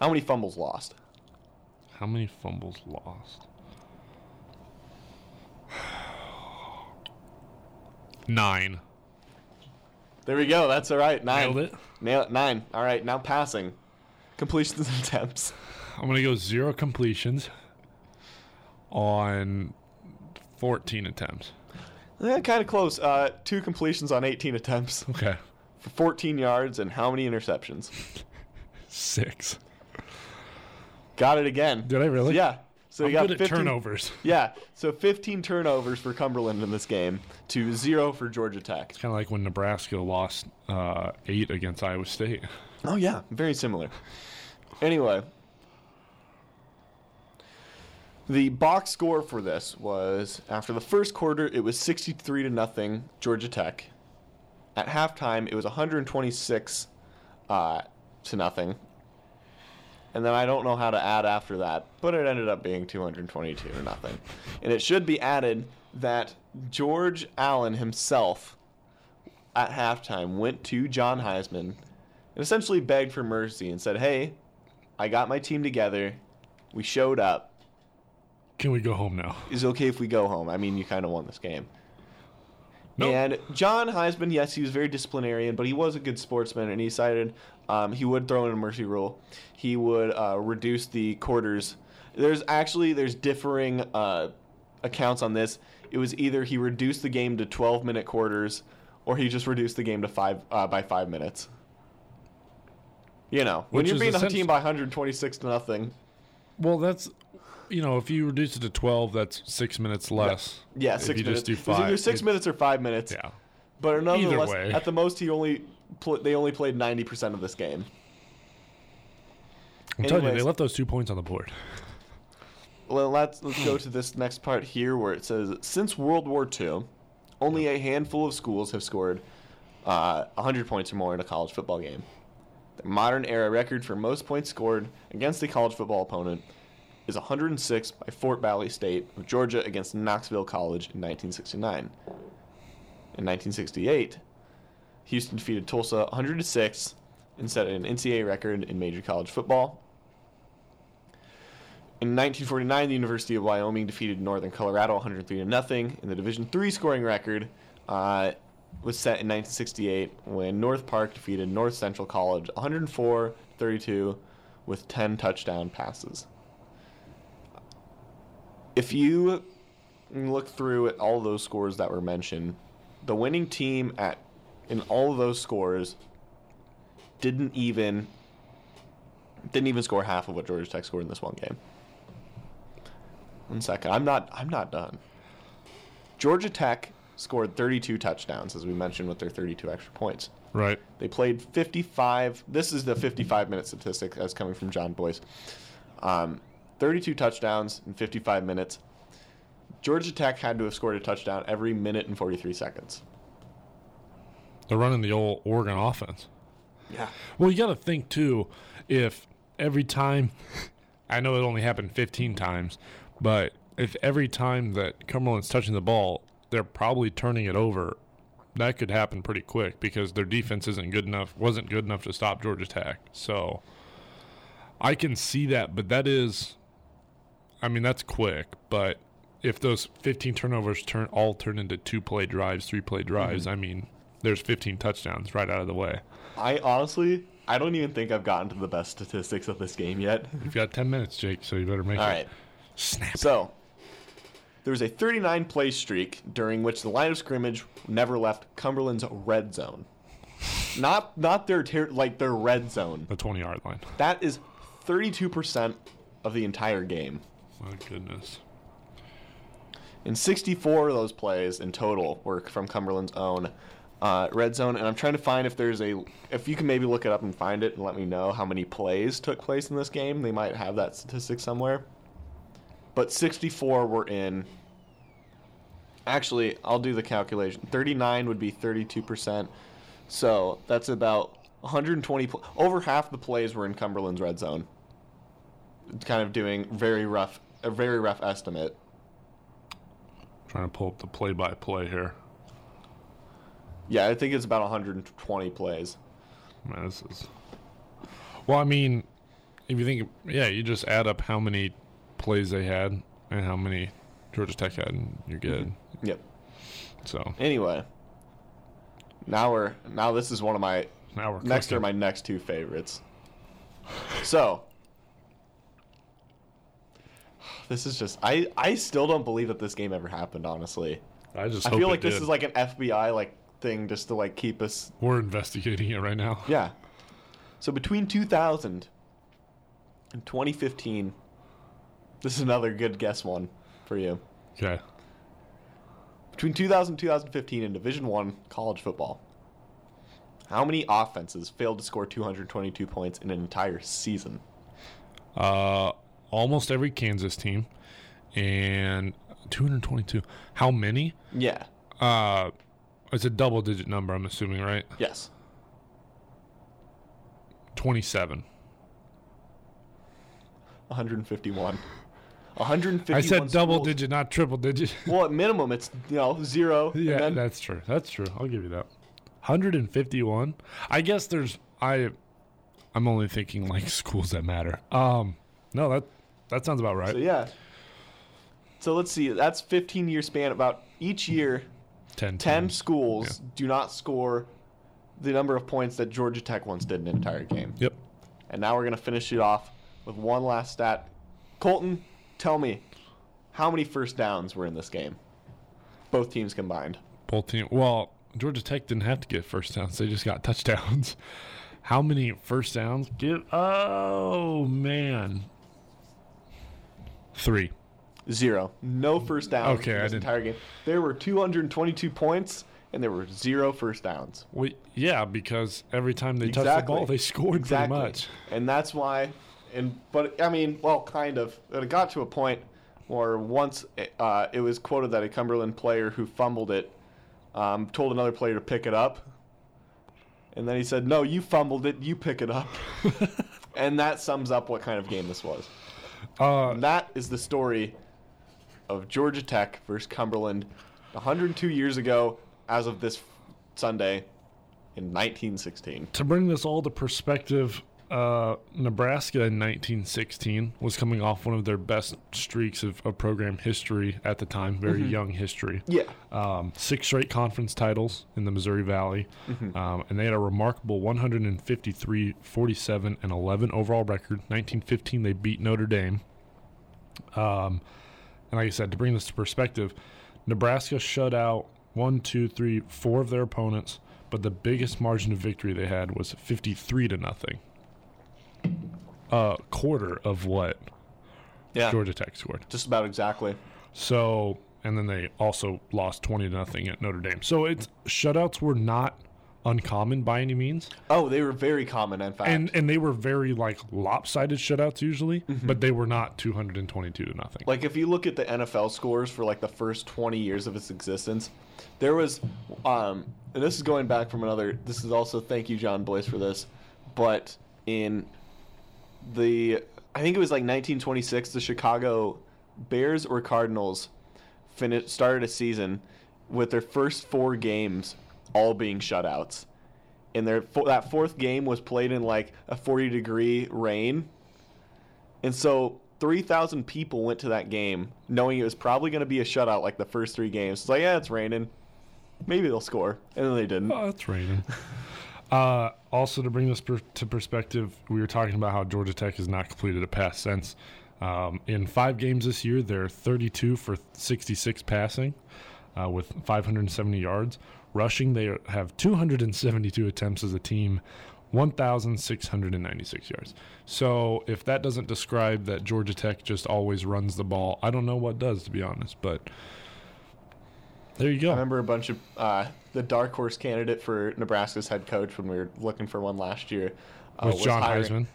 How many fumbles lost? How many fumbles lost? Nine. There we go. That's all right. Nine. Nailed it. Nail it. Nine. All right. Now passing. Completions and attempts. I'm gonna go zero completions on 14 attempts. Eh, kind of close. Uh, two completions on 18 attempts Okay. for 14 yards and how many interceptions? Six. Got it again. Did I really? Yeah. So I'm you got good at 15 turnovers. Yeah. So 15 turnovers for Cumberland in this game to zero for Georgia Tech. It's kind of like when Nebraska lost uh, eight against Iowa State. Oh yeah, very similar. Anyway, The box score for this was after the first quarter, it was 63 to nothing, Georgia Tech. At halftime, it was 126 uh, to nothing. And then I don't know how to add after that, but it ended up being 222 to nothing. And it should be added that George Allen himself at halftime went to John Heisman and essentially begged for mercy and said, Hey, I got my team together. We showed up. Can we go home now? Is it okay if we go home? I mean, you kind of won this game. Nope. And John Heisman, yes, he was very disciplinarian, but he was a good sportsman, and he decided um, he would throw in a mercy rule. He would uh, reduce the quarters. There's actually there's differing uh, accounts on this. It was either he reduced the game to 12 minute quarters, or he just reduced the game to five uh, by five minutes. You know, when Which you're being a team by 126 to nothing. Well, that's you know, if you reduce it to twelve, that's six minutes less. Yeah, If six you minutes. just do was either six it- minutes or five minutes. Yeah. But nonetheless, way. at the most, he only pl- they only played 90% of this game. I'm telling you, they left those two points on the board. Well, let's let's go to this next part here where it says since World War II, only a handful of schools have scored uh, 100 points or more in a college football game. The modern era record for most points scored against a college football opponent is 106 by Fort Valley State of Georgia against Knoxville College in 1969. In 1968, Houston defeated Tulsa 106 and set an NCAA record in major college football. In 1949, the University of Wyoming defeated Northern Colorado 103 to nothing, and the Division III scoring record uh, was set in 1968 when North Park defeated North Central College 104-32 with 10 touchdown passes. If you look through at all those scores that were mentioned, the winning team at in all of those scores didn't even didn't even score half of what Georgia Tech scored in this one game. One second. I'm not I'm not done. Georgia Tech scored 32 touchdowns as we mentioned with their 32 extra points. Right. They played 55. This is the 55 minute statistic that's coming from Jon Bois. Um, 32 touchdowns in 55 minutes. Georgia Tech had to have scored a touchdown every minute and 43 seconds. They're running the old Oregon offense. Yeah. Well, you got to think too, if every time, I know it only happened 15 times, but if every time that Cumberland's touching the ball, they're probably turning it over, that could happen pretty quick because their defense isn't good enough, wasn't good enough to stop Georgia Tech. So I can see that, but that is, I mean, that's quick, but if those 15 turnovers turn all turn into two play drives, three play mm-hmm. drives, I mean, there's 15 touchdowns right out of the way. I honestly, I don't even think I've gotten to the best statistics of this game yet. You've got 10 minutes, Jake, so you better make All it. right. Snap. So, there was a 39 play streak during which the line of scrimmage never left Cumberland's red zone. Not not their ter- like their red zone. The 20 yard line. That is 32% of the entire game. My goodness. And 64 of those plays in total were from Cumberland's own uh, red zone. And I'm trying to find if there's a, if you can maybe look it up and find it and let me know how many plays took place in this game. They might have that statistic somewhere. But 64 were in. Actually, I'll do the calculation. 39 would be 32%. So that's about 120. Pl- over half the plays were in Cumberland's red zone. Kind of doing very rough, a very rough estimate. Trying to pull up the play by play here. Yeah, I think it's about 120 plays. Man, this is. Well, I mean, if you think, yeah, you just add up how many plays they had and how many Georgia Tech had, and you're good. Mm-hmm. Yep. So Anyway, now we're now this is one of my now we're next are my next two favorites. So this is just I I still don't believe that this game ever happened. Honestly, I just I feel like this did. is like an FBI like thing just to like keep us we're investigating it right now. yeah. So between 2000 and 2015, this is another good guess one for you. Okay. Between 2000 and 2015 in Division 1 college football, how many offenses failed to score 222 points in an entire season? Uh, almost every Kansas team, and 222. How many? Yeah. Uh, it's a double digit number. I'm assuming, right? Yes. 27. 151. 151. I said double schools. digit, not triple digit. Well, at minimum, it's you know zero. and yeah, then- that's true. That's true. I'll give you that. 151. I guess there's I. I'm only thinking like schools that matter. Um, no, that that sounds about right. So yeah. So let's see. That's 15 year span. About each year, 10. 10 teams. schools do not score the number of points that Georgia Tech once did in an entire game. Yep. And now we're gonna finish it off with one last stat. Colton, tell me, how many first downs were in this game? Both teams combined. Both team. Well, Georgia Tech didn't have to get first downs; they just got touchdowns. How many first downs? Give. Oh man. Three. Zero. No first downs Okay, in I this didn't- entire game. There were 222 points, and there were zero first downs. Well, yeah, because every time they touched the ball, they scored pretty much. And that's why, and but I mean, well, kind of. It got to a point where once uh, it was quoted that a Cumberland player who fumbled it um, told another player to pick it up, and then he said, "No, you fumbled it. You pick it up." and that sums up what kind of game this was. Uh, that is the story of Georgia Tech versus Cumberland 102 years ago, as of this Sunday in 1916. to bring this all to perspective, uh, Nebraska in 1916 was coming off one of their best streaks of, of program history at the time, very young history. Yeah. Um, six straight conference titles in the Missouri Valley, um, and they had a remarkable 153, 47, and 11 overall record. 1915, they beat Notre Dame. Um, and like I said, to bring this to perspective, Nebraska shut out one, two, three, four of their opponents, but the biggest margin of victory they had was 53 to nothing. A quarter of what Yeah. Georgia Tech scored. Just about exactly. So, and then they also lost 20 to nothing at Notre Dame. So it's shutouts were not uncommon by any means. Oh, they were very common, in fact. And and they were very like lopsided shutouts usually, but they were not 222 to nothing. like if you look at the NFL scores for like the first 20 years of its existence, there was um and this is going back from another this is also thank you Jon Bois for this, but in the I think it was like 1926 the Chicago Bears or Cardinals finished started a season with their first 4 games all being shutouts. And their that fourth game was played in like a 40 degree rain. And so 3,000 people went to that game knowing it was probably going to be a shutout like the first three games. It's like, yeah, it's raining. Maybe they'll score. And then they didn't. Oh, it's raining. uh, also, to bring this per- to perspective, we were talking about how Georgia Tech has not completed a pass since. Um, in five games this year, they're 32 for 66 passing uh, with 570 yards. Rushing, they have 272 attempts as a team, 1,696 yards. So, if that doesn't describe that Georgia Tech just always runs the ball, I don't know what does, to be honest. But there you go. I remember a bunch of uh, the dark horse candidate for Nebraska's head coach when we were looking for one last year. Uh, with was John hiring- Heisman.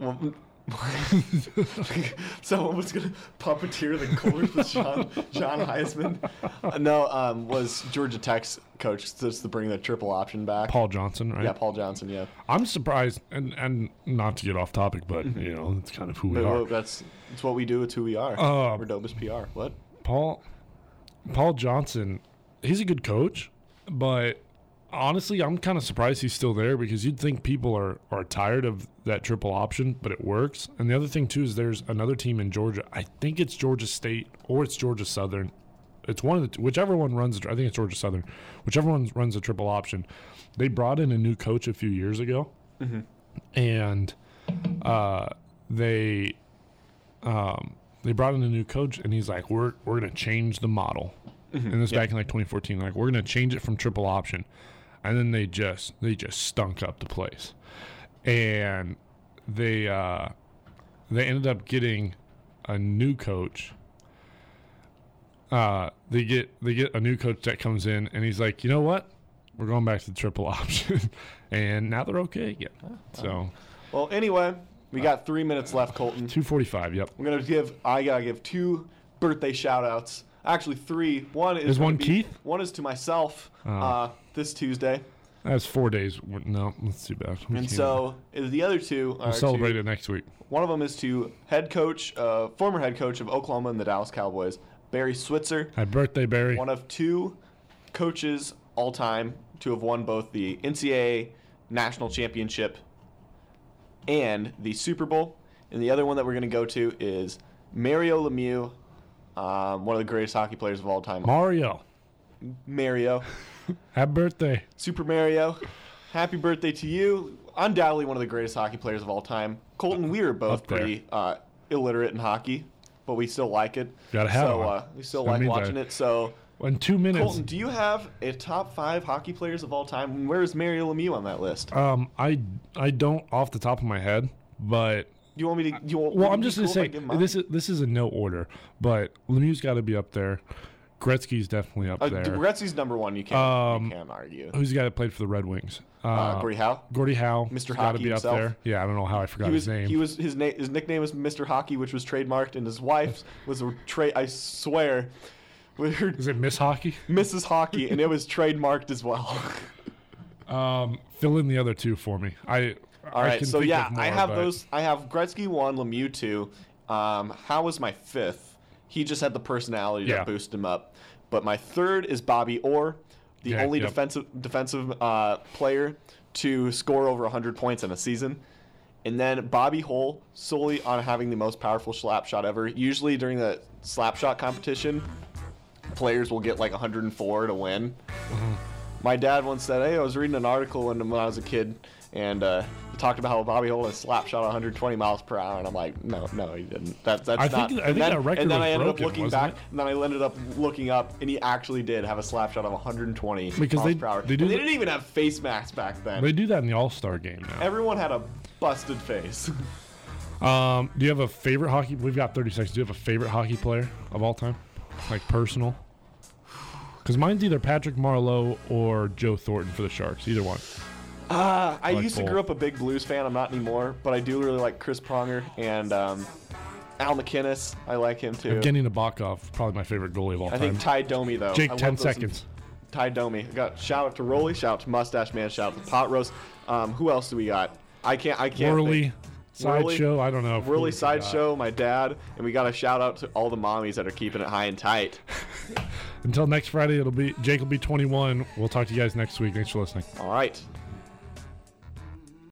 Well, Someone was gonna puppeteer the Cougars with John, John Heisman. Uh, no, um, was Georgia Tech's coach just to bring the triple option back. Paul Johnson, right? Yeah, Paul Johnson. Yeah, I'm surprised, and and not to get off topic, but you know, it's kind of who we But, are. well, that's that's what we do. It's who we are. Uh, We're Dobus PR. What? Paul Paul Johnson, he's a good coach, but honestly, I'm kind of surprised he's still there because you'd think people are are tired of that triple option, but it works. And the other thing too is there's another team in Georgia. I think it's Georgia State or it's Georgia Southern. It's one of the whichever one runs. I think it's Georgia Southern. Whichever one runs a triple option. They brought in a new coach a few years ago, and uh, they um, they brought in a new coach, and he's like, "We're we're gonna change the model." And this back in like 2014, like we're gonna change it from triple option, and then they just they just stunk up the place, and they uh, they ended up getting a new coach. Uh, they get they get a new coach that comes in, and he's like, you know what, we're going back to the triple option, and now they're okay again. So Well, anyway, we got three minutes left, Colton. 245. Yep. I'm gonna give. I gotta give two birthday shout outs. Actually, three. One is one be- Keith? One is to myself Oh. uh, this Tuesday, That's four days. No, that's too bad. We and so is the other two. we'll Are celebrate to, it next week. One of them is to head coach, uh, former head coach of Oklahoma and the Dallas Cowboys, Barry Switzer. Happy birthday, Barry. One of two coaches all time to have won both the NCAA national championship and the Super Bowl. And the other one that we're going to go to is Mario Lemieux, um, one of the greatest hockey players of all time. Mario. Mario, Happy birthday. Super Mario, happy birthday to you. Undoubtedly one of the greatest hockey players of all time. Colton, we are both pretty uh, illiterate in hockey, but we still like it. Gotta have so it. uh, we still That like watching I- it. So In two minutes. Colton, do you have a top five hockey players of all time? Where is Mario Lemieux on that list? Um, I I don't off the top of my head, but you want me to? You want, well, I'm just gonna cool I say this is this is in no order, but Lemieux's got to be up there. Gretzky's definitely up Uh, there. Gretzky's number one. You can't. Um, you can't argue. Who's the guy that played for the Red Wings? Uh, Uh, Gordie Howe. Gordie Howe. Mr. got to Hockey be up himself. there. Yeah, I don't know how I forgot He was. his name. He was. His name. His nickname was Mr. Hockey, which was trademarked, and his wife's was a trade. I swear, Is it Miss Hockey? Mrs. Hockey, and it was trademarked as well. Um, fill in the other two for me. I. All I right, can so yeah, of I have but- those. I have Gretzky one, Lemieux two. Um, Howe was my fifth. He just had the personality Yeah. that boosted him up. But my third is Bobby Orr, the Yeah, only yep. defensive defensive uh, player to score over 100 points in a season. And then Bobby Hull, solely on having the most powerful slap shot ever. Usually during the slap shot competition, players will get like 104 to win. My dad once said, "Hey, I was reading an article when, when I was a kid, and uh, it talked about how Bobby Hull has slap shot 120 miles per hour." And I'm like, "No, no, he didn't. That, that's I not." think- I and think then, that record and then was I ended broken, up looking back, it? and then I ended up looking up, and he actually did have a slap shot of 120 Because miles they- per hour. they do they the- didn't even have face masks back then. They do that in the All Star game now. Everyone had a busted face. Um, do you have a favorite hockey? We've got 30 seconds. Do you have a favorite hockey player of all time, like personal? Because mine's either Patrick Marleau or Joe Thornton for the Sharks. Either one. Uh, I Like used to grow up a big blues fan. I'm not anymore, but I do really like Chris Pronger and um, Al MacInnis. I like him too. Evgeny Nabokov, probably my favorite goalie of all I time. I think Tie Domi though. Jake, I 10 those- seconds. Tie Domi. Got shout out to Rolly, shout out to Mustache Man, shout out to Pot Roast. Um, who else do we got? I can't. I can't. Whirly, think. Sideshow. I don't know. Whirly sideshow. My dad, and we got a shout out to all the mommies that are keeping it high and tight. Until next Friday, it'll be Jake will be 21. We'll talk to you guys next week. Thanks for listening. All right.